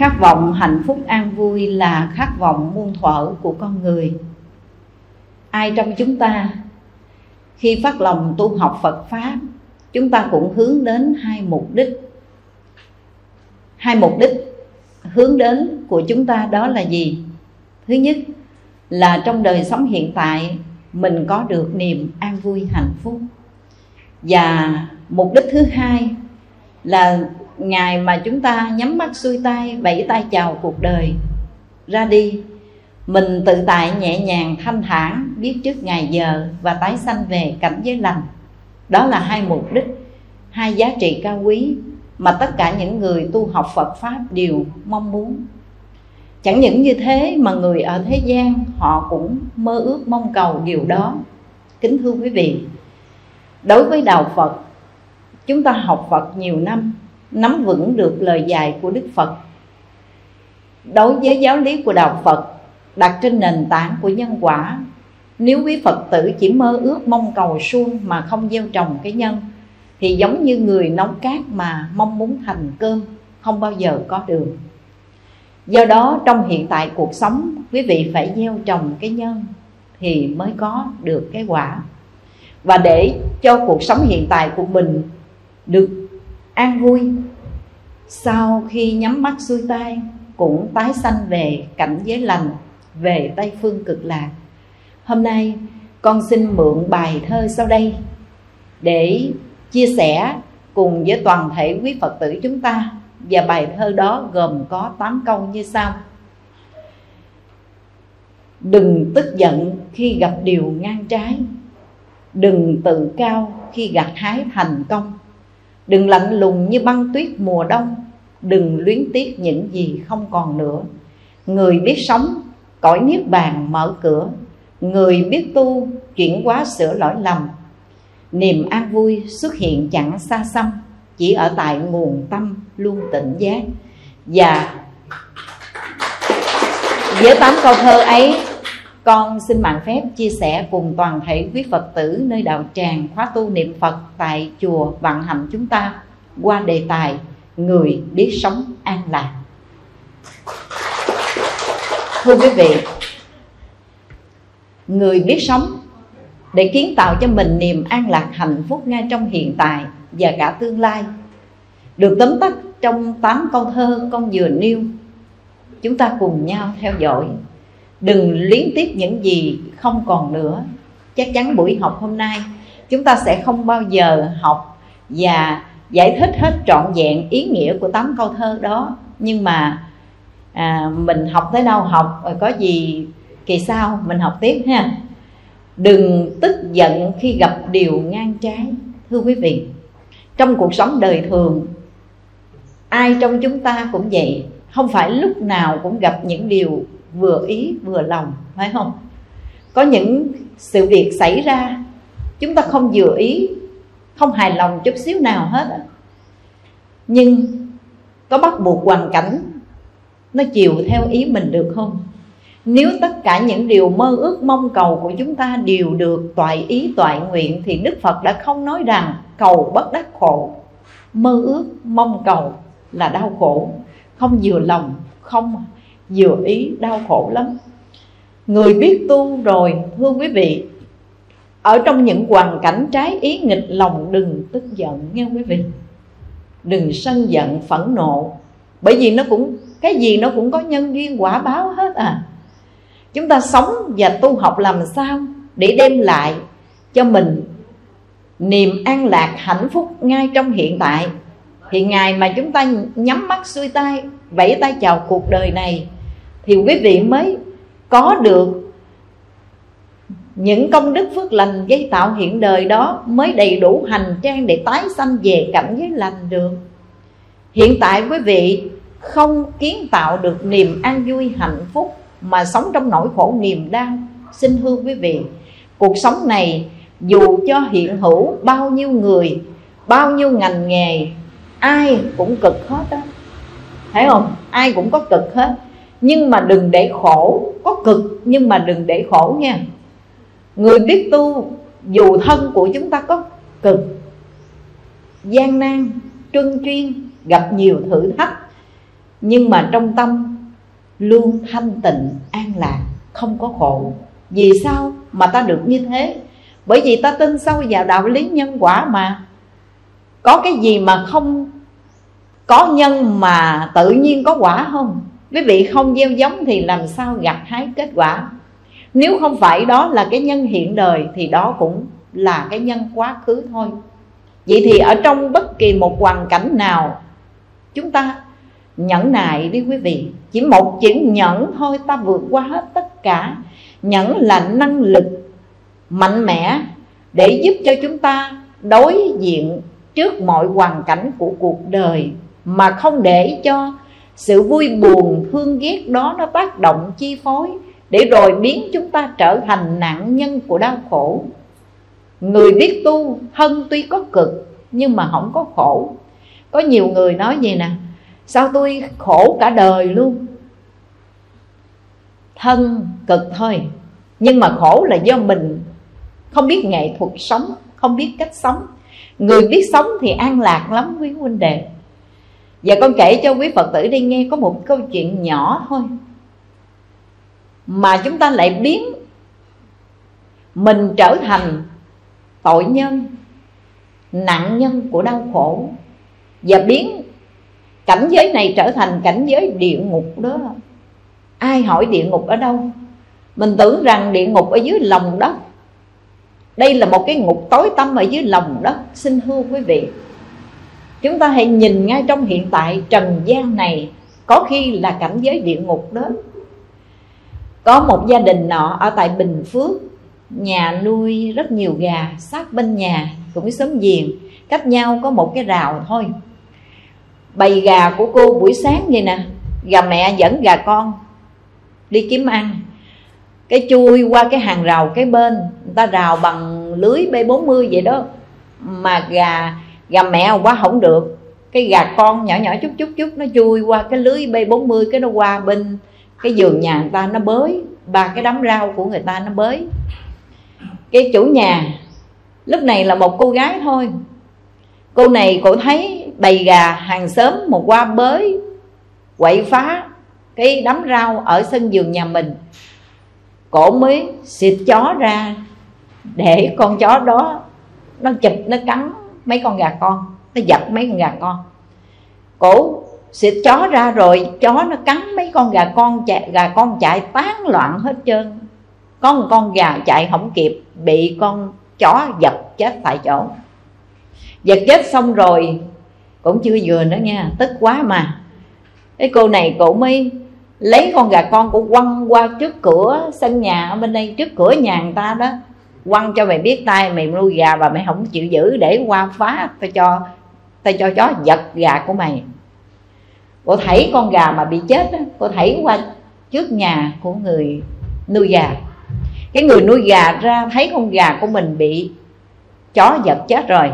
khát vọng, hạnh phúc, an vui là khát vọng muôn thuở của con người. Ai trong chúng ta khi phát lòng tu học phật pháp, chúng ta cũng hướng đến hai mục đích. Hai mục đích hướng đến của chúng ta đó là gì? Thứ nhất là trong đời sống hiện tại, mình có được niềm an vui, hạnh phúc. Và mục đích thứ hai là ngày mà chúng ta nhắm mắt xuôi tay, vẫy tay chào cuộc đời. Ra đi. Mình tự tại nhẹ nhàng, thanh thản, biết trước ngày giờ và tái sanh về cảnh giới lành. Đó là hai mục đích, hai giá trị cao quý mà tất cả những người tu học phật pháp đều mong muốn. Chẳng những như thế mà người ở thế gian họ cũng mơ ước mong cầu điều đó. Kính thưa quý vị, đối với đạo phật, chúng ta học phật nhiều năm nắm vững được lời dạy của đức phật. Đối với giáo lý của đạo phật đặt trên nền tảng của nhân quả, nếu quý phật tử chỉ mơ ước mong cầu suông mà không gieo trồng cái nhân, thì giống như người nấu cát mà mong muốn thành cơm, không bao giờ có được do đó, trong hiện tại cuộc sống, quý vị phải gieo trồng cái nhân thì mới có được cái quả. Và để cho cuộc sống hiện tại của mình được an vui. Sau khi nhắm mắt xuôi tay cũng tái sanh về cảnh giới lành, về tây phương cực lạc. Hôm nay, con xin mượn bài thơ sau đây để chia sẻ cùng với toàn thể quý phật tử chúng ta, và bài thơ đó gồm có 8 câu như sau. Đừng tức giận khi gặp điều ngang trái, Đừng tự cao khi gặt hái thành công. Đừng lạnh lùng như băng tuyết mùa đông Đừng luyến tiếc những gì không còn nữa. Người biết sống, cõi niết bàn mở cửa. Người biết tu, chuyển hóa sửa lỗi lầm. Niềm an vui xuất hiện chẳng xa xăm Chỉ ở tại nguồn tâm luôn tỉnh giác. Và với tám câu thơ ấy con xin mạng phép chia sẻ cùng toàn thể quý Phật tử nơi đạo tràng khóa tu niệm Phật tại chùa Vạn Hạnh chúng ta qua đề tài Người biết sống an lạc. Thưa quý vị, người biết sống để kiến tạo cho mình niềm an lạc hạnh phúc ngay trong hiện tại và cả tương lai được tóm tắt trong tám câu thơ con vừa nêu chúng ta cùng nhau theo dõi đừng liên tiếp những gì không còn nữa. Chắc chắn buổi học hôm nay chúng ta sẽ không bao giờ học và giải thích hết trọn vẹn ý nghĩa của tám câu thơ đó. Nhưng mà à, mình học tới đâu học rồi có gì kỳ sau mình học tiếp ha. Đừng tức giận khi gặp điều ngang trái thưa quý vị. Trong cuộc sống đời thường ai trong chúng ta cũng vậy. Không phải lúc nào cũng gặp những điều vừa ý vừa lòng, phải không? Có những sự việc xảy ra, chúng ta không vừa ý, không hài lòng chút xíu nào hết nhưng có bắt buộc hoàn cảnh nó chiều theo ý mình được không? Nếu tất cả những điều mơ ước, mong cầu của chúng ta đều được toại ý, toại nguyện, thì đức phật đã không nói rằng cầu bất đắc khổ, mơ ước, mong cầu là đau khổ. Không vừa lòng, không vừa ý, đau khổ lắm. Người biết tu rồi, thưa quý vị, ở trong những hoàn cảnh trái ý nghịch lòng đừng tức giận, nghe quý vị? Đừng sân giận, phẫn nộ, bởi vì nó cũng, cái gì nó cũng có nhân duyên quả báo hết à. Chúng ta sống và tu học làm sao để đem lại cho mình niềm an lạc, hạnh phúc ngay trong hiện tại? Thì ngày mà chúng ta nhắm mắt xuôi tay, vẫy tay chào cuộc đời này thì quý vị mới có được những công đức phước lành gây tạo hiện đời đó mới đầy đủ hành trang để tái sanh về cảnh giới lành được. Hiện tại quý vị không kiến tạo được niềm an vui, hạnh phúc mà sống trong nỗi khổ niềm đau. Xin hư quý vị, cuộc sống này dù cho hiện hữu bao nhiêu người, bao nhiêu ngành nghề, ai cũng cực hết đó thấy không? Ai cũng có cực hết nhưng mà đừng để khổ, có cực, nhưng mà đừng để khổ nha. Người biết tu, dù thân của chúng ta có cực, gian nan trưng chuyên gặp nhiều thử thách, nhưng mà trong tâm luôn thanh tịnh, an lạc, không có khổ. Vì sao mà ta được như thế? Bởi vì ta tin sâu vào đạo lý nhân quả mà. Có cái gì mà không, có nhân mà tự nhiên có quả không? Quý vị không gieo giống thì làm sao gặt hái kết quả? Nếu không phải đó là cái nhân hiện đời, thì đó cũng là cái nhân quá khứ thôi. Vậy thì ở trong bất kỳ một hoàn cảnh nào, chúng ta nhẫn nại đi quý vị. Chỉ một chữ nhẫn thôi, ta vượt qua hết tất cả. Nhẫn là năng lực mạnh mẽ để giúp cho chúng ta đối diện trước mọi hoàn cảnh của cuộc đời, mà không để cho sự vui buồn, thương ghét đó nó tác động chi phối để rồi biến chúng ta trở thành nạn nhân của đau khổ. Người biết tu, thân tuy có cực, nhưng mà không có khổ. Có nhiều người nói gì nè, sao tôi khổ cả đời luôn? Thân, cực thôi, nhưng mà khổ là do mình. Không biết nghệ thuật sống, không biết cách sống. Người biết sống thì an lạc lắm quý huynh đệ và con kể cho quý phật tử đi nghe có một câu chuyện nhỏ thôi. Mà chúng ta lại biến mình trở thành tội nhân, nạn nhân của đau khổ. Và biến cảnh giới này trở thành cảnh giới địa ngục đó. Ai hỏi địa ngục ở đâu? Mình tưởng rằng địa ngục ở dưới lòng đất. Đây là một cái ngục tối tăm ở dưới lòng đất. Xin thưa quý vị chúng ta hãy nhìn ngay trong hiện tại trần gian này, có khi là cảnh giới địa ngục đó. Có một gia đình nọ ở tại bình phước, nhà nuôi rất nhiều gà, sát bên nhà cũng sớm giềng, cách nhau có một cái rào thôi. Bầy gà của cô buổi sáng vậy nè, gà mẹ dẫn gà con, đi kiếm ăn. Cái chui qua cái hàng rào cái bên, người ta rào bằng lưới b 40 vậy đó, mà gà gà mẹ quá không được. Cái gà con nhỏ nhỏ chút chút chút nó chui qua cái lưới b 40 cái nó qua bên cái giường nhà người ta, nó bới. Ba cái đám rau của người ta nó bới. Cái chủ nhà, lúc này là một cô gái thôi. Cô này cô thấy bầy gà hàng xóm một qua bới, quậy phá cái đám rau ở sân vườn nhà mình. Cổ mới xịt chó ra để con chó đó nó chụp, nó cắn mấy con gà con. Nó giật mấy con gà con. Cổ xịt chó ra rồi chó nó cắn mấy con gà con chạy, gà con chạy tán loạn hết trơn. Có một con gà chạy không kịp bị con chó giật chết tại chỗ. Giật chết xong rồi cũng chưa vừa nữa nha tức quá mà. Cái cô này cổ mới lấy con gà con của quăng qua trước cửa sân nhà ở bên đây trước cửa nhà người ta đó quăng cho mày biết tay mày nuôi gà và mày không chịu giữ để qua phá tao cho tao cho chó giật gà của mày. Cô thấy con gà mà bị chết đó, cô thấy qua trước nhà của người nuôi gà. Cái người nuôi gà ra thấy con gà của mình bị chó giật chết rồi.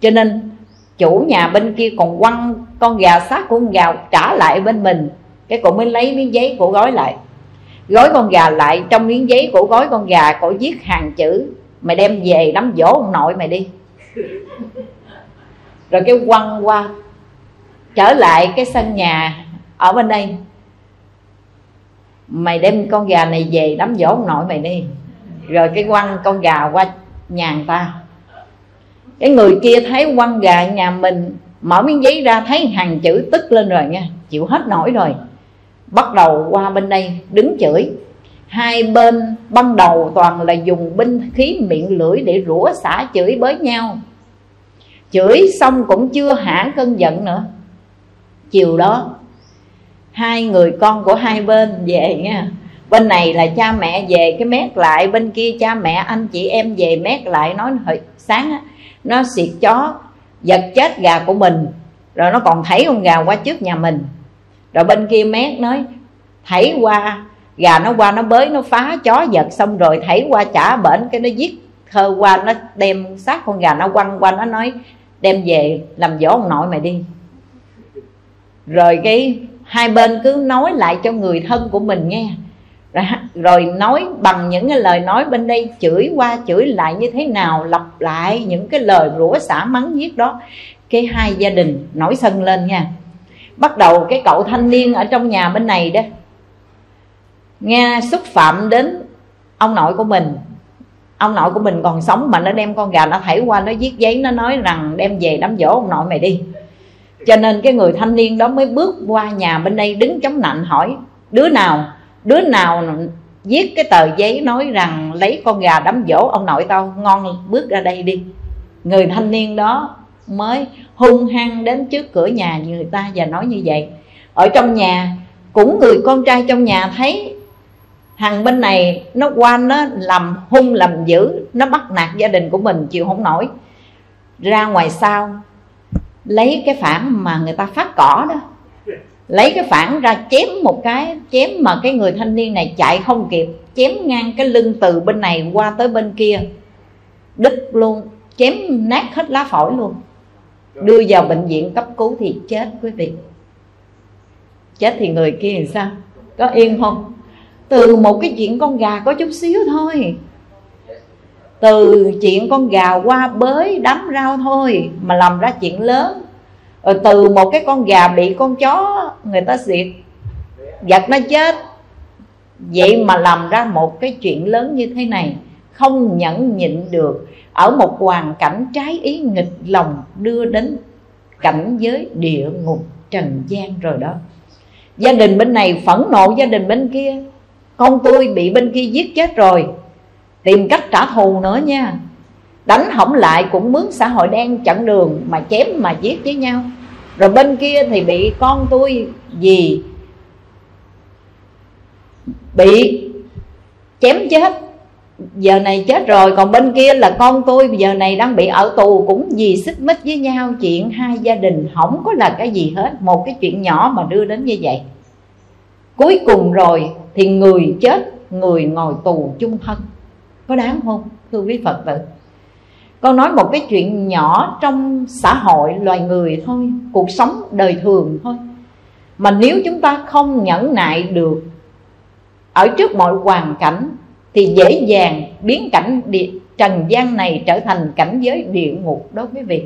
Cho nên chủ nhà bên kia còn quăng con gà xác của con gà trả lại bên mình. Cái cụ mới lấy miếng giấy cổ gói lại gói con gà lại trong miếng giấy cổ gói con gà, cổ viết hàng chữ. Mày đem về đám dỗ ông nội mày đi. Rồi cái quăng qua, trở lại cái sân nhà ở bên đây. Mày đem con gà này về đám dỗ ông nội mày đi. Rồi cái quăng con gà qua nhà người ta. Cái người kia thấy quăng gà nhà mình, mở miếng giấy ra thấy hàng chữ tức lên rồi nha. Chịu hết nổi rồi bắt đầu qua bên đây đứng chửi. Hai bên ban đầu toàn là dùng binh khí miệng lưỡi để rủa xả chửi bới nhau. Chửi xong cũng chưa hả cơn giận nữa. Chiều đó, hai người con của hai bên về nha. Bên này là cha mẹ về, cái mét lại, bên kia cha mẹ, anh chị em về, mét lại, nói hồi sáng á, nó xịt chó, giật chết gà của mình. Rồi nó còn thấy con gà qua trước nhà mình rồi bên kia mét nói, thảy qua, gà nó qua nó bới, nó phá chó giật xong rồi thảy qua trả bển, cái nó giết thơ qua, nó đem xác con gà nó quăng qua, nó nói, đem về làm dỗ ông nội mày đi. Rồi cái hai bên cứ nói lại cho người thân của mình nghe. Rồi nói bằng những cái lời nói bên đây, chửi qua, chửi lại như thế nào, lặp lại những cái lời rủa xả mắng giết đó. Cái hai gia đình nổi sân lên nha bắt đầu cái cậu thanh niên ở trong nhà bên này đó. Nghe xúc phạm đến ông nội của mình. Ông nội của mình còn sống mà nó đem con gà nó thảy qua, nó viết giấy, nó nói rằng đem về đám dỗ ông nội mày đi. Cho nên cái người thanh niên đó mới bước qua nhà bên đây đứng chống nạnh hỏi, đứa nào đứa nào viết cái tờ giấy nói rằng lấy con gà đám dỗ ông nội tao, ngon, bước ra đây đi. Người thanh niên đó mới hung hăng đến trước cửa nhà người ta và nói như vậy. Ở trong nhà, cũng người con trai trong nhà thấy thằng bên này, nó qua nó làm hung, làm dữ, nó bắt nạt gia đình của mình, chịu không nổi. Ra ngoài sau, lấy cái phản mà người ta phát cỏ đó. Lấy cái phản ra chém một cái, chém mà cái người thanh niên này chạy không kịp, chém ngang cái lưng từ bên này qua tới bên kia. Đứt luôn, chém nát hết lá phổi luôn đưa vào bệnh viện cấp cứu thì chết, quý vị. Chết thì người kia làm sao? Có yên không? Từ một cái chuyện con gà có chút xíu thôi. Từ chuyện con gà qua bới đấm rau thôi mà làm ra chuyện lớn. Rồi từ một cái con gà bị con chó, người ta diệt giật nó chết. Vậy mà làm ra một cái chuyện lớn như thế này, không nhẫn nhịn được ở một hoàn cảnh trái ý nghịch lòng đưa đến cảnh giới địa ngục trần gian rồi đó. Gia đình bên này phẫn nộ, gia đình bên kia, con tôi bị bên kia giết chết rồi. Tìm cách trả thù nữa nha. Đánh hỏng lại cũng mướn xã hội đen chặn đường mà chém mà giết với nhau. Rồi bên kia thì bị con tôi gì? Bị chém chết giờ này chết rồi, còn bên kia là con tôi, giờ này đang bị ở tù, cũng vì xích mích với nhau, chuyện hai gia đình không có là cái gì hết, một cái chuyện nhỏ mà đưa đến như vậy. Cuối cùng rồi thì người chết, người ngồi tù chung thân. Có đáng không, thưa quý phật tử? Con nói một cái chuyện nhỏ trong xã hội, loài người thôi, cuộc sống đời thường thôi. Mà nếu chúng ta không nhẫn nại được ở trước mọi hoàn cảnh thì dễ dàng biến cảnh địa, trần gian này trở thành cảnh giới địa ngục đó quý vị.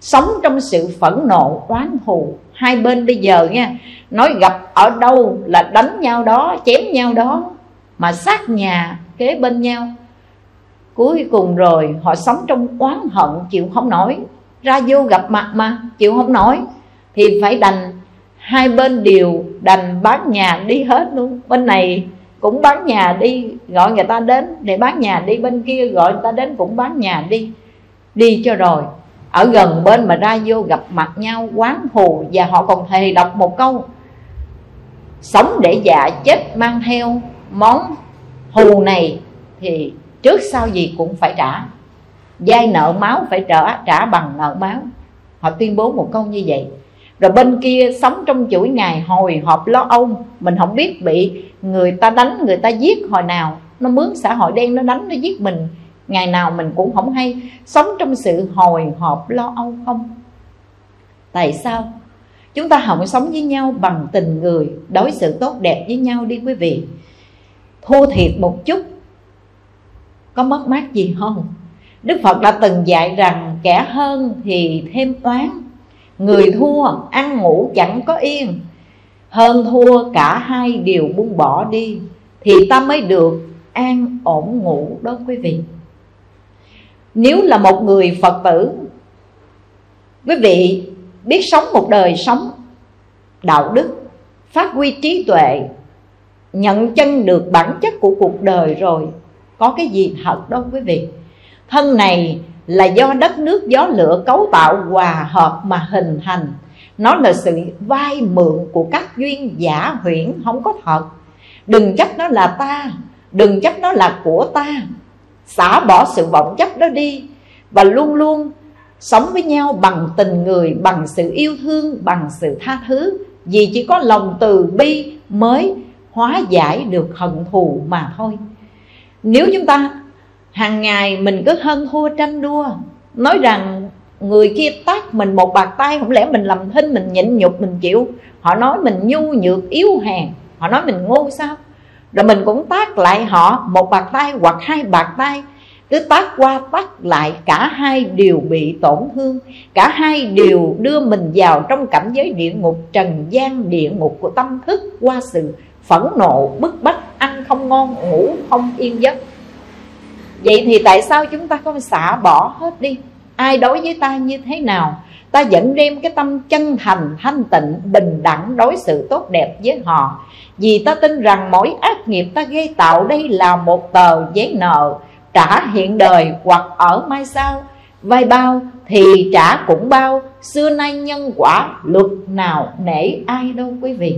Sống trong sự phẫn nộ oán thù. Hai bên bây giờ nha nói gặp ở đâu là đánh nhau đó chém nhau đó mà sát nhà kế bên nhau. Cuối cùng rồi họ sống trong oán hận chịu không nổi. Ra vô gặp mặt mà chịu không nổi. Thì phải đành hai bên đều đành bán nhà đi hết luôn. Bên này cũng bán nhà đi, gọi người ta đến, để bán nhà đi, bên kia gọi người ta đến cũng bán nhà đi. Đi cho rồi, ở gần bên mà ra vô gặp mặt nhau, quán hù và họ còn thề đọc một câu, sống để dạ chết mang theo món hù này thì trước sau gì cũng phải trả. Dai nợ máu phải trả trả bằng nợ máu. Họ tuyên bố một câu như vậy rồi bên kia sống trong chuỗi ngày hồi hộp lo âu, mình không biết bị người ta đánh, người ta giết hồi nào. Nó mướn xã hội đen, nó đánh, nó giết mình. Ngày nào mình cũng không hay. Sống trong sự hồi hộp lo âu không? Tại sao? Chúng ta không sống với nhau bằng tình người, đối xử tốt đẹp với nhau đi quý vị. Thua thiệt một chút, có mất mát gì không? Đức phật đã từng dạy rằng, kẻ hơn thì thêm oán người thua, ăn ngủ chẳng có yên. Hơn thua cả hai đều buông bỏ đi, thì ta mới được an ổn ngủ đó quý vị. Nếu là một người phật tử, quý vị biết sống một đời sống đạo đức, phát huy trí tuệ, nhận chân được bản chất của cuộc đời rồi, có cái gì thật đâu quý vị? Thân này là do đất nước gió lửa cấu tạo hòa hợp mà hình thành. Nó là sự vay mượn của các duyên giả huyễn không có thật. Đừng chấp nó là ta, đừng chấp nó là của ta. Xả bỏ sự vọng chấp đó đi và luôn luôn sống với nhau bằng tình người, bằng sự yêu thương, bằng sự tha thứ. Vì chỉ có lòng từ bi mới hóa giải được hận thù mà thôi. Nếu chúng ta hàng ngày mình cứ hơn thua tranh đua. Nói rằng người kia tác mình một bạc tay, không lẽ mình làm thinh, mình nhịn nhục, mình chịu? Họ nói mình nhu nhược, yếu hèn. Họ nói mình ngu sao? Rồi mình cũng tác lại họ một bạc tay hoặc hai bạc tay. Cứ tác qua tác lại, cả hai đều bị tổn thương. Cả hai đều đưa mình vào trong cảnh giới địa ngục, trần gian địa ngục của tâm thức, qua sự phẫn nộ, bức bách, ăn không ngon, ngủ không yên giấc vậy thì tại sao chúng ta không xả bỏ hết đi? Ai đối với ta như thế nào? Ta vẫn đem cái tâm chân thành, thanh tịnh, bình đẳng đối xử tốt đẹp với họ. Vì ta tin rằng mỗi ác nghiệp ta gây tạo đây là một tờ giấy nợ trả hiện đời hoặc ở mai sau. Vay bao thì trả cũng bao, xưa nay nhân quả luật nào nể ai đâu quý vị.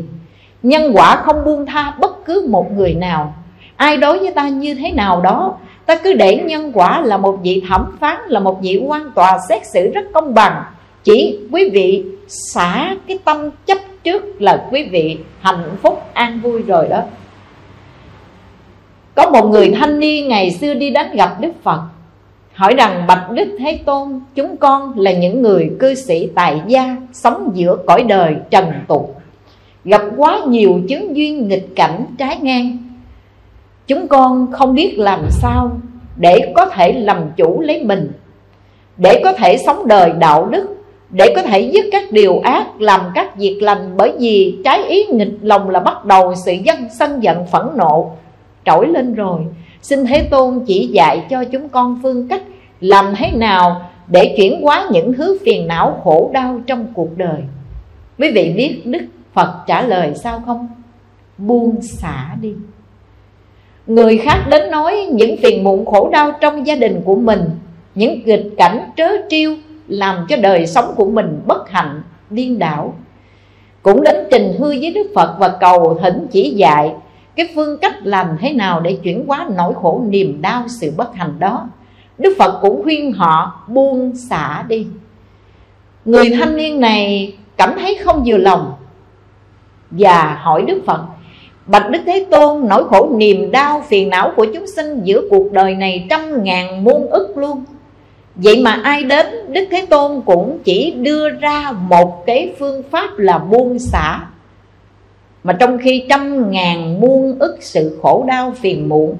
Nhân quả không buông tha bất cứ một người nào. Ai đối với ta như thế nào đó ta cứ để nhân quả là một vị thẩm phán, là một vị quan tòa xét xử rất công bằng. Chỉ quý vị xả cái tâm chấp trước là quý vị hạnh phúc, an vui rồi đó. Có một người thanh niên ngày xưa đi đến gặp đức phật, hỏi rằng, bạch đức thế tôn, chúng con là những người cư sĩ tại gia, sống giữa cõi đời trần tục, gặp quá nhiều chứng duyên nghịch cảnh trái ngang chúng con không biết làm sao để có thể làm chủ lấy mình, để có thể sống đời đạo đức, để có thể dứt các điều ác, làm các việc lành. Bởi vì trái ý nghịch lòng là bắt đầu sự dân sân giận phẫn nộ trỗi lên rồi. Xin thế tôn chỉ dạy cho chúng con phương cách làm thế nào để chuyển hóa những thứ phiền não khổ đau trong cuộc đời. Quý vị biết đức phật trả lời sao không? Buông xả đi người khác đến nói những phiền muộn khổ đau trong gia đình của mình, những nghịch cảnh trớ trêu làm cho đời sống của mình bất hạnh, điên đảo. Cũng đến trình hư với đức phật và cầu thỉnh chỉ dạy, cái phương cách làm thế nào để chuyển hóa nỗi khổ niềm đau sự bất hạnh đó. Đức phật cũng khuyên họ buông xả đi. Người thanh niên này cảm thấy không vừa lòng và hỏi đức phật bạch đức thế tôn nỗi khổ niềm đau phiền não của chúng sinh giữa cuộc đời này trăm ngàn muôn ức luôn. Vậy mà ai đến, Đức Thế Tôn cũng chỉ đưa ra một cái phương pháp là buông xả. Mà trong khi trăm ngàn muôn ức sự khổ đau phiền muộn,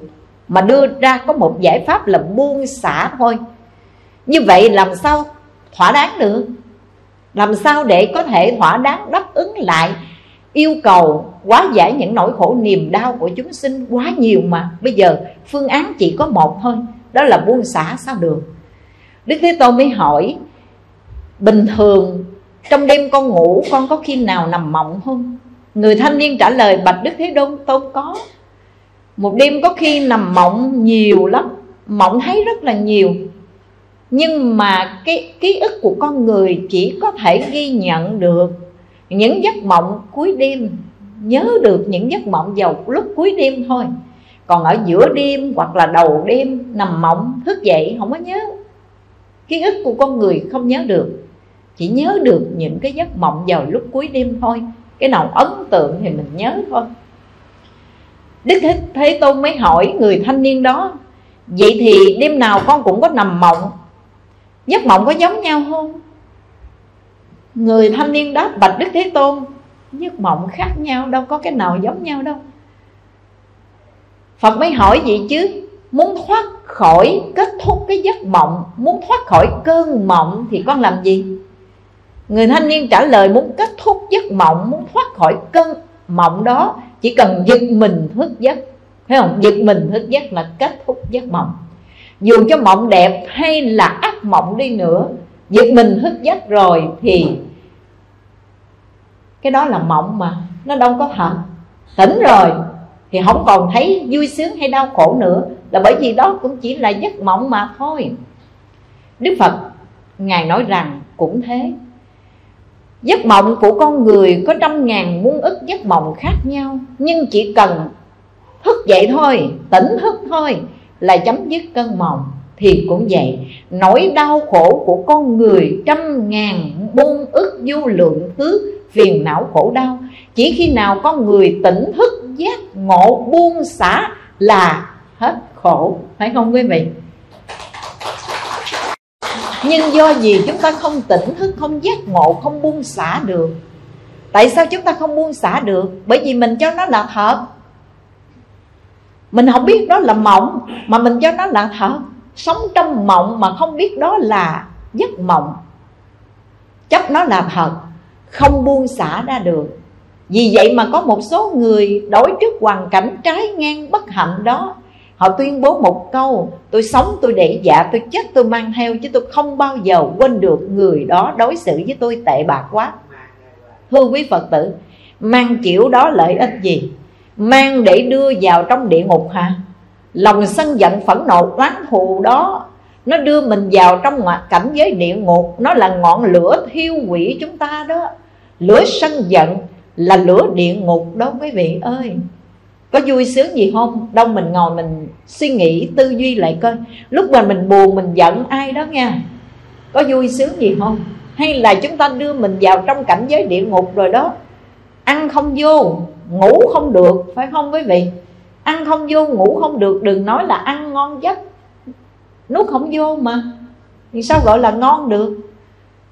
Mà đưa ra có một giải pháp là buông xả thôi. Như vậy làm sao thỏa đáng được? Làm sao để có thể thỏa đáng đáp ứng lại Yêu cầu quá giải những nỗi khổ niềm đau của chúng sinh quá nhiều mà. Bây giờ, phương án chỉ có một thôi, Đó là buông xả sao được? Đức Thế Tôn mới hỏi, Bình thường, trong đêm con ngủ, con có khi nào nằm mộng không? Người thanh niên trả lời, Bạch Đức Thế Tôn Tôn có. Một đêm có khi nằm mộng nhiều lắm, Mộng thấy rất là nhiều. Nhưng mà cái ký ức của con người chỉ có thể ghi nhận được những giấc mộng cuối đêm Nhớ được những giấc mộng vào lúc cuối đêm thôi. Còn ở giữa đêm hoặc là đầu đêm Nằm mộng thức dậy không có nhớ. Ký ức của con người không nhớ được. Chỉ nhớ được những cái giấc mộng vào lúc cuối đêm thôi. Cái nào ấn tượng thì mình nhớ thôi. Đức thế, thế tôn mới hỏi người thanh niên đó vậy thì đêm nào con cũng có nằm mộng? Giấc mộng có giống nhau không? Người thanh niên đáp bạch đức thế tôn giấc mộng khác nhau đâu, có cái nào giống nhau đâu. Phật mới hỏi vậy chứ, muốn thoát khỏi kết thúc cái giấc mộng, muốn thoát khỏi cơn mộng thì con làm gì? Người thanh niên trả lời, muốn kết thúc giấc mộng, muốn thoát khỏi cơn mộng đó, chỉ cần giật mình thức giấc. Thấy không? Giật mình thức giấc là kết thúc giấc mộng. Dù cho mộng đẹp hay là ác mộng đi nữa, giật mình thức giấc rồi thì cái đó là mộng mà, nó đâu có thật. Tỉnh rồi thì không còn thấy vui sướng hay đau khổ nữa, là bởi vì đó cũng chỉ là giấc mộng mà thôi. Đức phật, ngài nói rằng cũng thế. Giấc mộng của con người có trăm ngàn muôn ức giấc mộng khác nhau, nhưng chỉ cần thức dậy thôi, tỉnh thức thôi là chấm dứt cơn mộng. Thì cũng vậy, nỗi đau khổ của con người trăm ngàn muôn ức vô lượng thứ phiền não khổ đau. Chỉ khi nào con người tỉnh thức giác ngộ buông xả là hết khổ. Phải không quý vị? Nhưng do gì chúng ta không tỉnh thức, không giác ngộ, không buông xả được? Tại sao chúng ta không buông xả được? Bởi vì mình cho nó là thật mình không biết đó là mộng, mà mình cho nó là thật sống trong mộng mà không biết đó là giấc mộng. Chấp nó là thật không buông xả ra được. Vì vậy mà có một số người đối trước hoàn cảnh trái ngang bất hạnh đó. Họ tuyên bố một câu, Tôi sống, tôi để dạ tôi chết, tôi mang theo, Chứ tôi không bao giờ quên được người đó đối xử với tôi tệ bạc quá. Thưa quý Phật tử, Mang kiểu đó lợi ích gì? Mang để đưa vào trong địa ngục hả? Lòng sân giận phẫn nộ oán thù đó nó đưa mình vào trong ngoại cảnh giới địa ngục. Nó là ngọn lửa thiêu hủy chúng ta đó. Lửa sân giận là lửa địa ngục đó quý vị ơi. Có vui sướng gì không? Đâu mình ngồi mình suy nghĩ tư duy lại coi. Lúc mà mình buồn, mình giận ai đó nha. Có vui sướng gì không? Hay là chúng ta đưa mình vào trong cảnh giới địa ngục rồi đó? Ăn không vô, ngủ không được, phải không quý vị? Ăn không vô, ngủ không được, đừng nói là ăn ngon giấc nuốt không vô mà. Thì sao gọi là ngon được?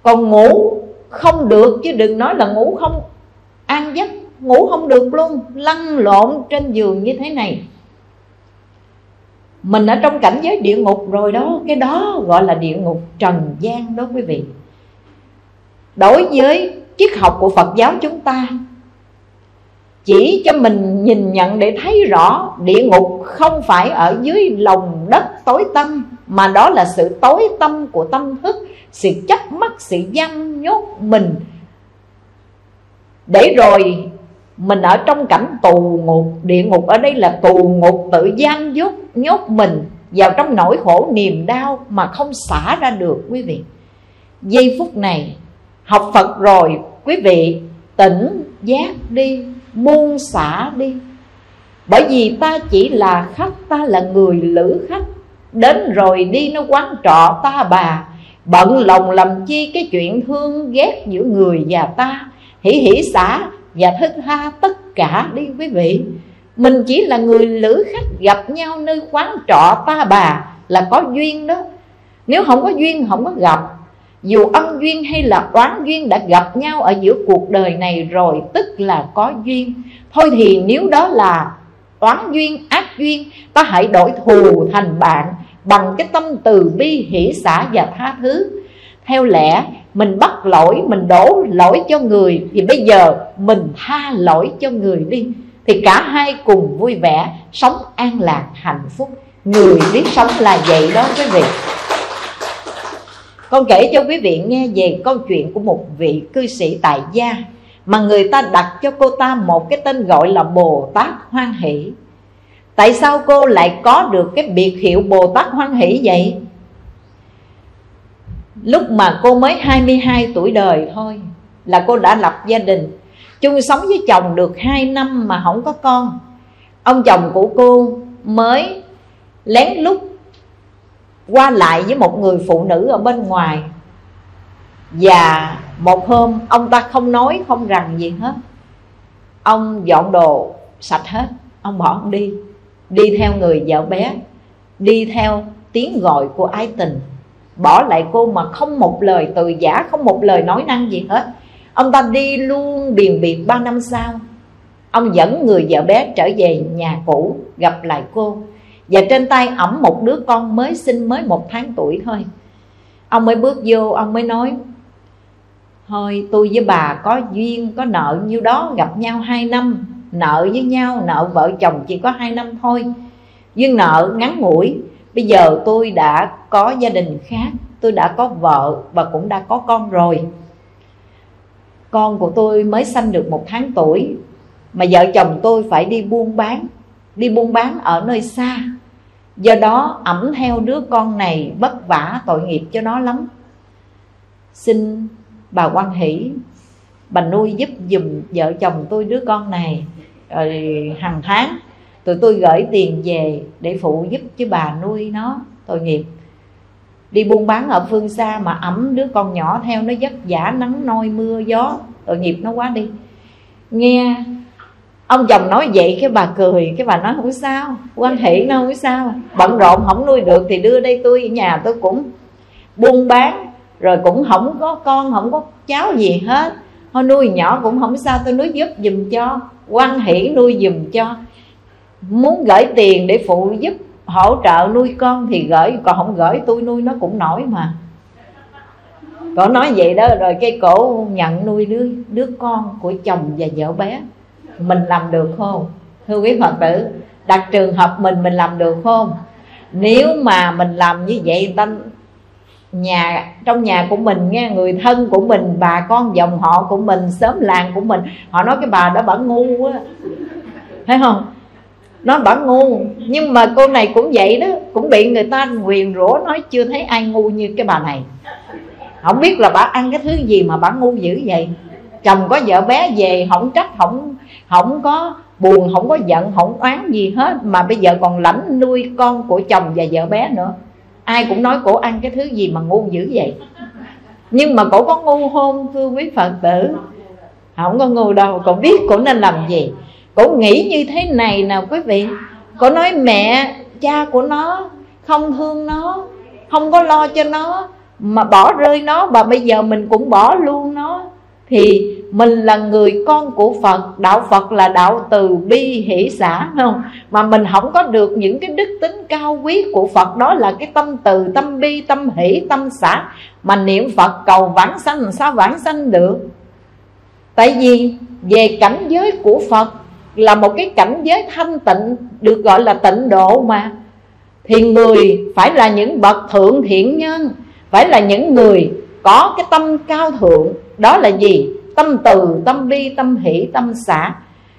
Còn ngủ không được, chứ đừng nói là ngủ không ăn giấc, ngủ không được luôn, lăn lộn trên giường như thế này. Mình ở trong cảnh giới địa ngục rồi đó, cái đó gọi là địa ngục trần gian đó quý vị. Đối với triết học của phật giáo chúng ta, chỉ cho mình nhìn nhận để thấy rõ địa ngục không phải ở dưới lòng đất tối tăm mà đó là sự tối tâm của tâm thức, sự chấp mắc sự giam nhốt mình. Để rồi mình ở trong cảnh tù ngục, địa ngục ở đây là tù ngục tự giam nhốt nhốt mình vào trong nỗi khổ niềm đau mà không xả ra được, quý vị. Giây phút này, học phật rồi, quý vị, tỉnh giác đi, buông xả đi. Bởi vì ta chỉ là khách, ta là người lữ khách đến rồi đi nó quán trọ ta bà. Bận lòng làm chi cái chuyện thương ghét giữa người và ta. Hỉ hỉ xã và thức ha tất cả đi quý vị. Mình chỉ là người lữ khách gặp nhau nơi quán trọ ta bà là có duyên đó. Nếu không có duyên, không có gặp. Dù ân duyên hay là oán duyên đã gặp nhau ở giữa cuộc đời này rồi, tức là có duyên. Thôi thì nếu đó là oán duyên, ác duyên, ta hãy đổi thù thành bạn bằng cái tâm từ bi, hỷ xả và tha thứ. Theo lẽ, mình bắt lỗi, mình đổ lỗi cho người, thì bây giờ mình tha lỗi cho người đi. Thì cả hai cùng vui vẻ, sống an lạc, hạnh phúc. Người biết sống là vậy đó quý vị. Con kể cho quý vị nghe về câu chuyện của một vị cư sĩ tại gia, mà người ta đặt cho cô ta một cái tên gọi là Bồ Tát Hoan Hỷ. Tại sao cô lại có được cái biệt hiệu Bồ Tát Hoan Hỷ vậy? Lúc mà cô mới 22 tuổi đời thôi, Là cô đã lập gia đình, chung sống với chồng được 2 năm mà không có con. Ông chồng của cô mới lén lút qua lại với một người phụ nữ ở bên ngoài. Và một hôm, ông ta không nói, không rằng gì hết. Ông dọn đồ sạch hết, Ông bỏ ông đi. Đi theo người vợ bé, Đi theo tiếng gọi của ái tình. Bỏ lại cô mà không một lời, từ giả Không một lời nói năng gì hết. Ông ta đi luôn biền biệt ba năm sau. Ông dẫn người vợ bé trở về nhà cũ, Gặp lại cô. Và trên tay ẩm một đứa con mới sinh mới một tháng tuổi thôi. Ông mới bước vô, Ông mới nói, Thôi, tôi với bà có duyên, Có nợ nhiêu đó gặp nhau hai năm. Nợ với nhau, Nợ vợ chồng chỉ có hai năm thôi. Duyên nợ ngắn ngủi, Bây giờ tôi đã có gia đình khác, Tôi đã có vợ và cũng đã có con rồi. Con của tôi mới sanh được một tháng tuổi, Mà vợ chồng tôi phải đi buôn bán, Đi buôn bán ở nơi xa. Do đó, ẩm theo đứa con này vất vả tội nghiệp cho nó lắm. Xin bà quan hỷ, Bà nuôi giúp dùm vợ chồng tôi đứa con này. Rồi hàng tháng, tụi tôi gửi tiền về để phụ giúp chứ bà nuôi nó, tội nghiệp. Đi buôn bán ở phương xa mà ẩm đứa con nhỏ theo nó vất vả, nắng nôi, mưa, gió, tội nghiệp nó quá đi. Nghe ông chồng nói vậy cái bà cười, cái bà nói không sao, quan hệ nó không sao, bận rộn không nuôi được thì đưa đây tôi ở nhà tôi cũng buôn bán, rồi cũng không có con, không có cháu gì hết. Thôi nuôi nhỏ cũng không sao, tôi nuôi giúp giùm cho quan hỷ nuôi dùm cho. Muốn gửi tiền để phụ giúp, hỗ trợ nuôi con thì gửi, còn không gửi tôi nuôi nó cũng nổi mà. Cổ nói vậy đó, rồi cái cổ nhận nuôi đứa đứa con của chồng và vợ bé. Mình làm được không? Thưa quý phật tử, đặt trường hợp mình mình làm được không? Nếu mà mình làm như vậy ta nhà, trong nhà của mình nghe, người thân của mình, bà con dòng họ của mình, xóm làng của mình, họ nói cái bà đó bà ngu á thấy không? Nó bà ngu. Nhưng mà cô này cũng vậy đó, cũng bị người ta nguyền rủa nói chưa thấy ai ngu như cái bà này. Không biết là bà ăn cái thứ gì mà bà ngu dữ vậy. Chồng có vợ bé về, không trách, không không có buồn, không có giận, không oán gì hết. Mà bây giờ còn lãnh nuôi con của chồng và vợ bé nữa ai cũng nói cổ ăn cái thứ gì mà ngu dữ vậy? Nhưng mà cổ có ngu không, thưa quý phật tử? Không có ngu đâu, cổ biết cổ nên làm gì. Cổ nghĩ như thế này nào quý vị. Cổ nói mẹ, cha của nó không thương nó, không có lo cho nó, mà bỏ rơi nó, và bây giờ mình cũng bỏ luôn nó thì mình là người con của Phật, đạo Phật là đạo từ bi hỷ xã không? Mà mình không có được những cái đức tính cao quý của Phật, đó là cái tâm từ, tâm bi, tâm hỷ, tâm xã. Mà niệm Phật cầu vãng sanh làm sao vãng sanh được? Tại vì về cảnh giới của Phật là một cái cảnh giới thanh tịnh, được gọi là tịnh độ mà. Thì người phải là những bậc thượng thiện nhân, phải là những người có cái tâm cao thượng đó là gì? Tâm từ, tâm bi tâm hỷ, tâm xả.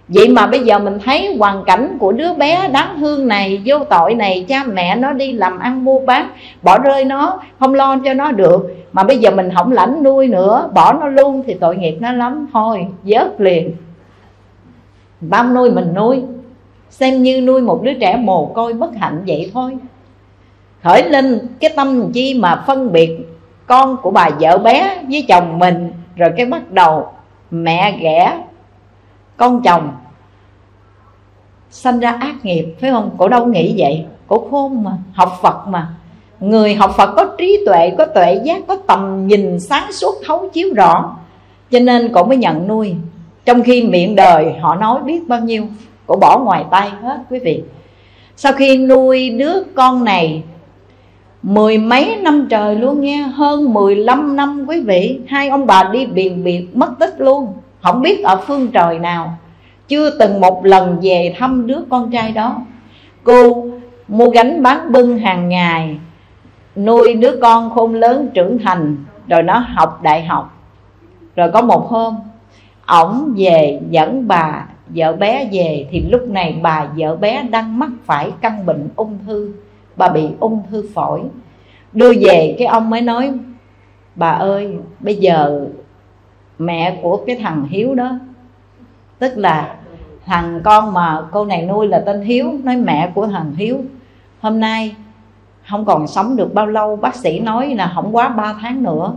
Vậy mà bây giờ mình thấy hoàn cảnh của đứa bé đáng thương này, vô tội này, cha mẹ nó đi làm ăn mua bán, bỏ rơi nó, không lo cho nó được. Mà bây giờ mình không lãnh nuôi nữa, bỏ nó luôn thì tội nghiệp nó lắm. Thôi, vớt liền. Bao nuôi mình nuôi. Xem như nuôi một đứa trẻ mồ côi bất hạnh vậy thôi. Khởi lên cái tâm chi mà phân biệt con của bà vợ bé với chồng mình rồi cái bắt đầu mẹ ghẻ con chồng sanh ra ác nghiệp, phải không? Cổ đâu nghĩ vậy? Cổ khôn mà, học phật mà. Người học phật có trí tuệ, có tuệ giác, có tầm nhìn sáng suốt, thấu chiếu rõ. Cho nên cổ mới nhận nuôi. Trong khi miệng đời họ nói biết bao nhiêu, cổ bỏ ngoài tay hết, quý vị. Sau khi nuôi đứa con này mười mấy năm trời luôn nha, hơn 15 năm quý vị. Hai ông bà đi biền biệt, mất tích luôn. Không biết ở phương trời nào. Chưa từng một lần về thăm đứa con trai đó. Cô mua gánh bán bưng hàng ngày, nuôi đứa con khôn lớn trưởng thành, rồi nó học đại học. Rồi có một hôm, ổng về dẫn bà, vợ bé về, thì lúc này bà vợ bé đang mắc phải căn bệnh ung thư bà bị ung thư phổi. Đưa về, cái ông mới nói, bà ơi, bây giờ mẹ của cái thằng hiếu đó, tức là thằng con mà cô này nuôi là tên hiếu, nói mẹ của thằng hiếu, hôm nay không còn sống được bao lâu, bác sĩ nói là không quá 3 tháng nữa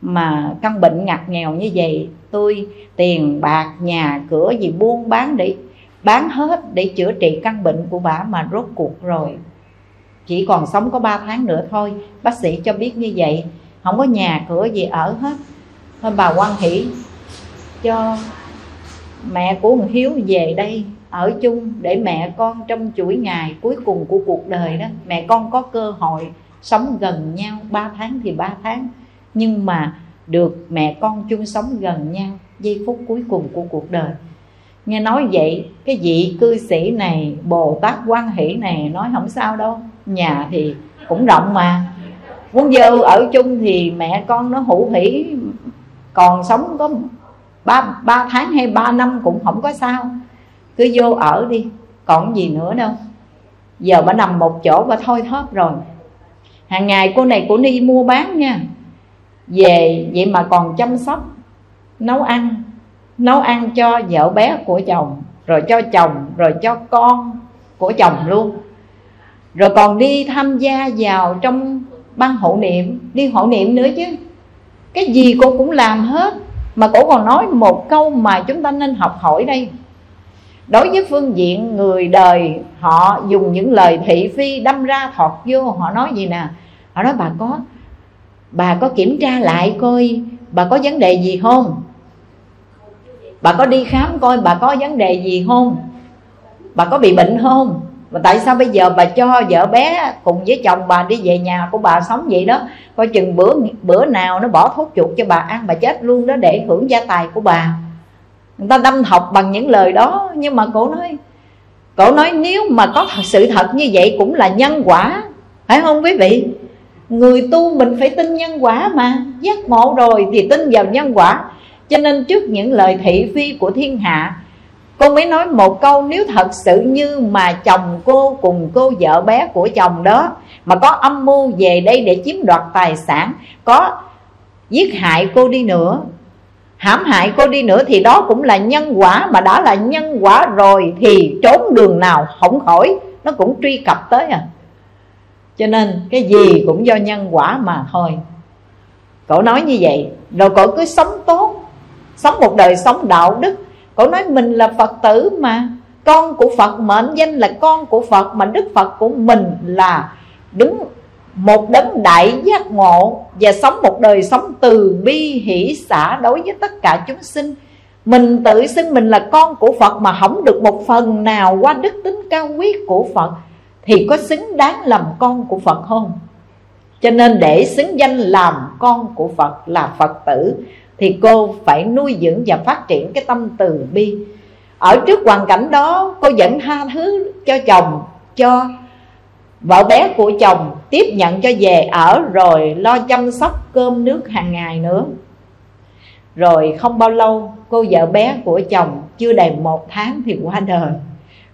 mà căn bệnh ngặt nghèo như vậy, tôi tiền bạc, nhà cửa gì buôn bán để, bán hết để chữa trị căn bệnh của bà mà rốt cuộc rồi chỉ còn sống có 3 tháng nữa thôi. Bác sĩ cho biết như vậy. Không có nhà, cửa gì ở hết. Thôi bà quan hỷ cho mẹ của thằng hiếu về đây, ở chung để mẹ con trong chuỗi ngày cuối cùng của cuộc đời đó. Mẹ con có cơ hội sống gần nhau. 3 tháng thì 3 tháng. Nhưng mà được mẹ con chung sống gần nhau giây phút cuối cùng của cuộc đời. Nghe nói vậy, cái vị cư sĩ này, bồ tát quan hỷ này nói không sao đâu nhà thì cũng rộng mà. Muốn vô ở chung thì mẹ con nó hữu hỉ còn sống có ba ba tháng hay ba năm cũng không có sao. Cứ vô ở đi, còn gì nữa đâu. Giờ bà nằm một chỗ bà thôi thóp rồi. Hàng ngày cô này cô đi mua bán nha. Về vậy mà còn chăm sóc, nấu ăn nấu ăn cho vợ bé của chồng, rồi cho chồng, rồi cho con của chồng luôn rồi còn đi tham gia vào trong ban hộ niệm. Đi hộ niệm nữa chứ. Cái gì cô cũng làm hết. Mà cổ còn nói một câu mà chúng ta nên học hỏi đây. Đối với phương diện người đời, họ dùng những lời thị phi đâm ra thọt vô. Họ nói gì nè? Họ nói, bà có bà có kiểm tra lại coi, bà có vấn đề gì không? Bà có đi khám coi bà có vấn đề gì không? Bà có bị bệnh không? Mà tại sao bây giờ bà cho vợ bé cùng với chồng bà đi về nhà của bà sống vậy đó? Coi chừng bữa bữa nào nó bỏ thuốc chuột cho bà ăn, bà chết luôn đó, để hưởng gia tài của bà. Người ta đâm học bằng những lời đó, nhưng mà cổ nói cổ nói nếu mà có thật sự thật như vậy cũng là nhân quả. Phải không quý vị? Người tu mình phải tin nhân quả mà. Giác ngộ rồi thì tin vào nhân quả. Cho nên trước những lời thị phi của thiên hạ Cô mới nói một câu, nếu thật sự như mà chồng cô cùng cô vợ bé của chồng đó, Mà có âm mưu về đây để chiếm đoạt tài sản, Có giết hại cô đi nữa, hãm hại cô đi nữa, thì đó cũng là nhân quả, Mà đã là nhân quả rồi, thì trốn đường nào không khỏi. Nó cũng truy cập tới à. Cho nên cái gì cũng do nhân quả mà thôi. Cậu nói như vậy, Rồi cậu cứ sống tốt, Sống một đời sống đạo đức Cậu nói mình là Phật tử mà. Con của Phật mệnh danh là con của Phật, Mà Đức Phật của mình là đứng một đấng đại giác ngộ Và sống một đời sống từ bi, hỷ xã đối với tất cả chúng sinh. Mình tự xưng mình là con của Phật Mà không được một phần nào qua đức tính cao quý của Phật, Thì có xứng đáng làm con của Phật không? Cho nên để xứng danh làm con của Phật là Phật tử thì cô phải nuôi dưỡng và phát triển cái tâm từ bi. Ở trước hoàn cảnh đó, cô vẫn tha thứ cho chồng, cho vợ bé của chồng, tiếp nhận cho về ở rồi lo chăm sóc cơm nước hàng ngày nữa. Rồi không bao lâu, cô vợ bé của chồng chưa đầy một tháng thì qua đời.